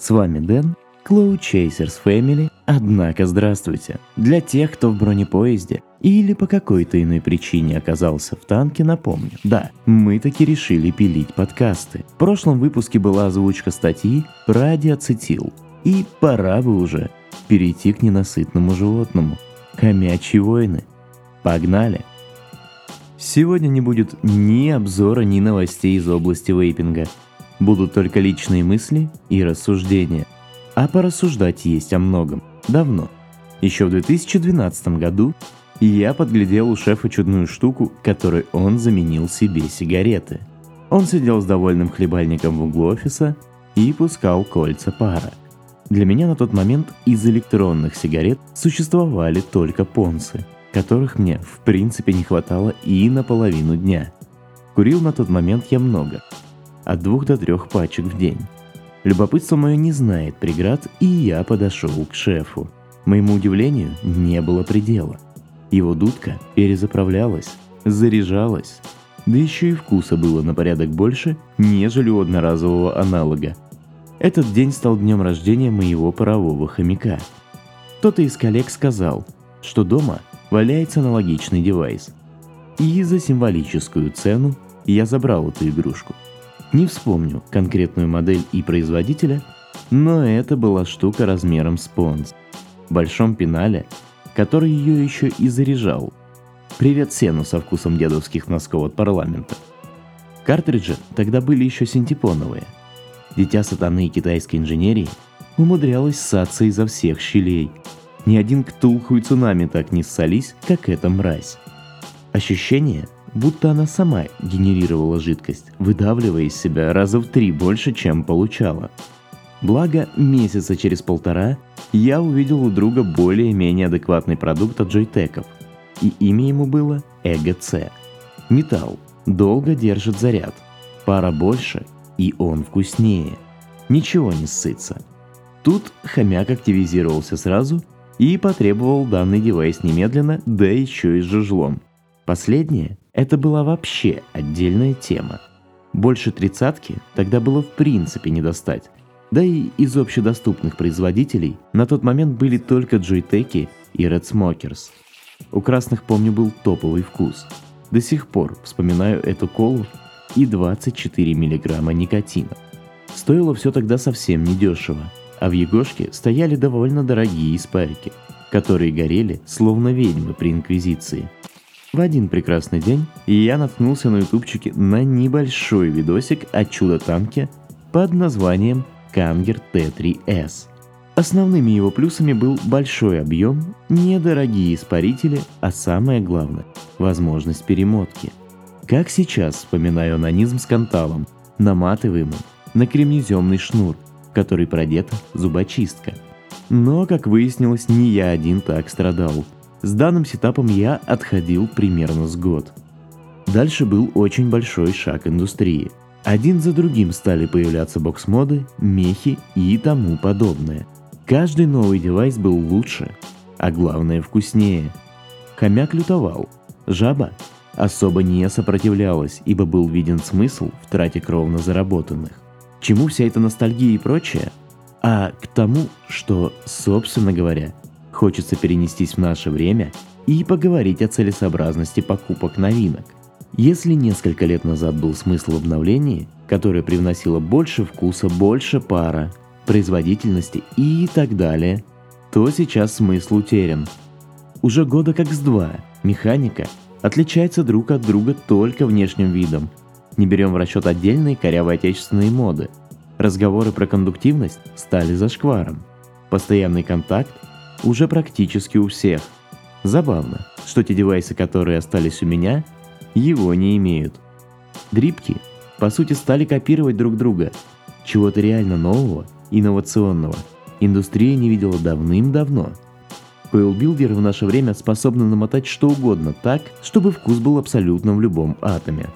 С вами Дэн, Cloud Chasers Family, однако здравствуйте. Для тех, кто в бронепоезде или по какой-то иной причине оказался в танке, напомню. Да, мы таки решили пилить подкасты. В прошлом выпуске была озвучка статьи про диацетил. И пора бы уже перейти к ненасытному животному. Хомячьи войны. Погнали! Сегодня не будет ни обзора, ни новостей из области вейпинга. Будут только личные мысли и рассуждения. А порассуждать есть о многом. Давно. Еще в 2012 году я подглядел у шефа чудную штуку, которой он заменил себе сигареты. Он сидел с довольным хлебальником в углу офиса и пускал кольца пара. Для меня на тот момент из электронных сигарет существовали только понсы – которых мне в принципе не хватало и на половину дня. Курил на тот момент я много, от двух до трех пачек в день. Любопытство мое не знает преград, и я подошел к шефу. Моему удивлению не было предела. Его дудка перезаправлялась, заряжалась, да еще и вкуса было на порядок больше, нежели у одноразового аналога. Этот день стал днем рождения моего парового хомяка. Кто-то из коллег сказал, что дома валяется аналогичный девайс. И за символическую цену я забрал эту игрушку. Не вспомню конкретную модель и производителя, но это была штука размером с понс. В большом пенале, который ее еще и заряжал. Привет сену со вкусом дедовских носков от парламента. Картриджи тогда были еще синтепоновые. Дитя сатаны и китайской инженерии умудрялось ссаться изо всех щелей – ни один Ктулху и цунами так не ссались, как эта мразь. Ощущение, будто она сама генерировала жидкость, выдавливая из себя раза в три больше, чем получала. Благо, месяца через полтора я увидел у друга более-менее адекватный продукт от джойтеков, и имя ему было ЭГЦ. Металл долго держит заряд, пара больше, и он вкуснее. Ничего не ссыться. Тут хомяк активизировался сразу и потребовал данный девайс немедленно, да еще и с жужлом. Последнее – это была вообще отдельная тема. Больше тридцатки тогда было в принципе не достать. Да и из общедоступных производителей на тот момент были только Joytech и Red Smokers. У красных, помню, был топовый вкус. До сих пор вспоминаю эту колу и 24 миллиграмма никотина. Стоило все тогда совсем недешево – а в Егошке стояли довольно дорогие испарики, которые горели, словно ведьмы при Инквизиции. В один прекрасный день я наткнулся на ютубчике на небольшой видосик о чудо-танке под названием Кангер Т3С. Основными его плюсами был большой объем, недорогие испарители, а самое главное – возможность перемотки. Как сейчас вспоминаю анонизм с канталом, наматываемым на кремнеземный шнур – которой продета зубочистка. Но, как выяснилось, не я один так страдал. С данным сетапом я отходил примерно с год. Дальше был очень большой шаг индустрии. Один за другим стали появляться бокс-моды, мехи и тому подобное. Каждый новый девайс был лучше, а главное вкуснее. Хомяк лютовал. Жаба особо не сопротивлялась, ибо был виден смысл в трате кровно заработанных чему вся эта ностальгия и прочее? А к тому, что, собственно говоря, хочется перенестись в наше время и поговорить о целесообразности покупок новинок. Если несколько лет назад был смысл обновлений, которое привносило больше вкуса, больше пара, производительности и так далее, то сейчас смысл утерян. Уже года как с два механика отличается друг от друга только внешним видом, не берем в расчет отдельные корявые отечественные моды. Разговоры про кондуктивность стали зашкваром. Постоянный контакт уже практически у всех. Забавно, что те девайсы, которые остались у меня, его не имеют. Дрипки, по сути, стали копировать друг друга. Чего-то реально нового, инновационного. Индустрия не видела давным-давно. Койлбилдеры в наше время способны намотать что угодно так, чтобы вкус был абсолютно в любом атоме.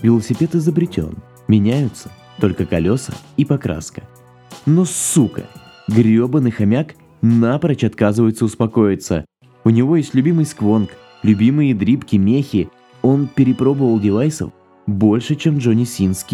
Велосипед изобретен. Меняются только колеса и покраска. Но сука, гребаный хомяк напрочь отказывается успокоиться. У него есть любимый сквонг, любимые дрипки, мехи. Он перепробовал девайсов больше, чем Джонни Син с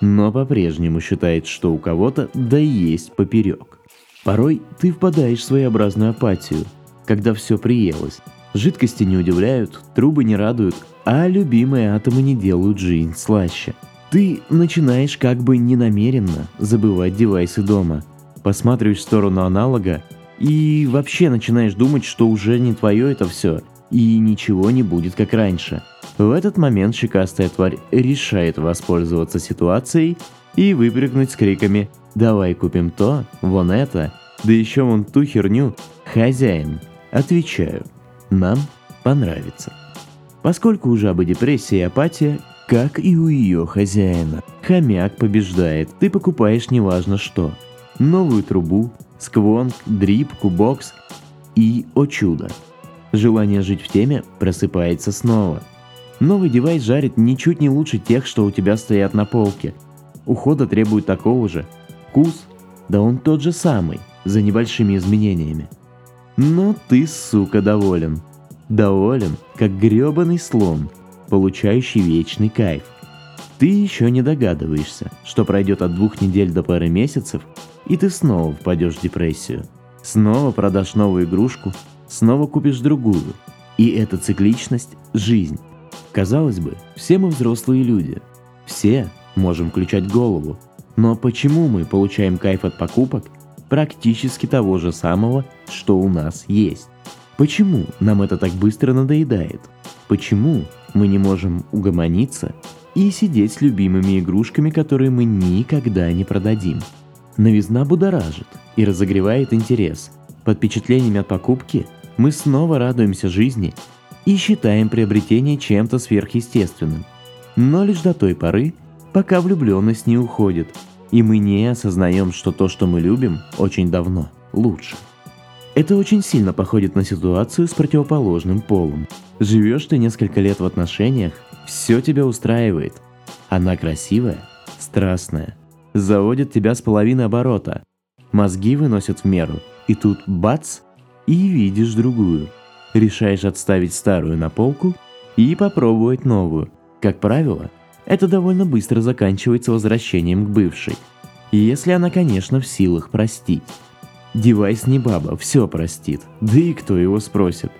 но по-прежнему считает, что у кого-то да есть поперек. Порой ты впадаешь в своеобразную апатию, когда все приелось. Жидкости не удивляют, трубы не радуют, а любимые атомы не делают жизнь слаще. Ты начинаешь как бы ненамеренно забывать девайсы дома, посматриваешь в сторону аналога и вообще начинаешь думать, что уже не твое это все, и ничего не будет как раньше. В этот момент щекастая тварь решает воспользоваться ситуацией и выпрыгнуть с криками «Давай купим то, вон это, да еще вон ту херню, хозяин». Отвечаю, нам понравится. Поскольку у жабы депрессия и апатия, как и у ее хозяина. Хомяк побеждает, ты покупаешь неважно что. Новую трубу, сквонг, дрип, кубокс и, о чудо, желание жить в теме просыпается снова. Новый девайс жарит ничуть не лучше тех, что у тебя стоят на полке. Ухода требует такого же. Вкус? Да он тот же самый, за небольшими изменениями. Но ты, сука, доволен. Доволен, как гребаный слон, получающий вечный кайф. Ты еще не догадываешься, что пройдет от двух недель до пары месяцев, и ты снова впадешь в депрессию. Снова продашь новую игрушку, снова купишь другую. И эта цикличность – жизнь. Казалось бы, все мы взрослые люди. Все можем включать голову. Но почему мы получаем кайф от покупок практически того же самого, что у нас есть? Почему нам это так быстро надоедает? Почему мы не можем угомониться и сидеть с любимыми игрушками, которые мы никогда не продадим? Новизна будоражит и разогревает интерес. Под впечатлениями от покупки мы снова радуемся жизни и считаем приобретение чем-то сверхъестественным. Но лишь до той поры, пока влюбленность не уходит, и мы не осознаем, что то, что мы любим, очень давно лучше. Это очень сильно походит на ситуацию с противоположным полом. Живешь ты несколько лет в отношениях, все тебя устраивает. Она красивая, страстная, заводит тебя с половины оборота. Мозги выносят в меру, и тут бац, и видишь другую. Решаешь отставить старую на полку и попробовать новую. Как правило, это довольно быстро заканчивается возвращением к бывшей. Если она, конечно, в силах простить. Девайс не баба, все простит. Да и кто его спросит.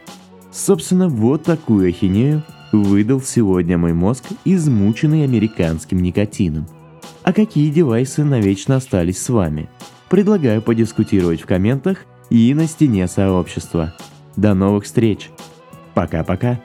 Собственно, вот такую ахинею выдал сегодня мой мозг, измученный американским никотином. А какие девайсы навечно остались с вами? Предлагаю подискутировать в комментах и на стене сообщества. До новых встреч. Пока-пока.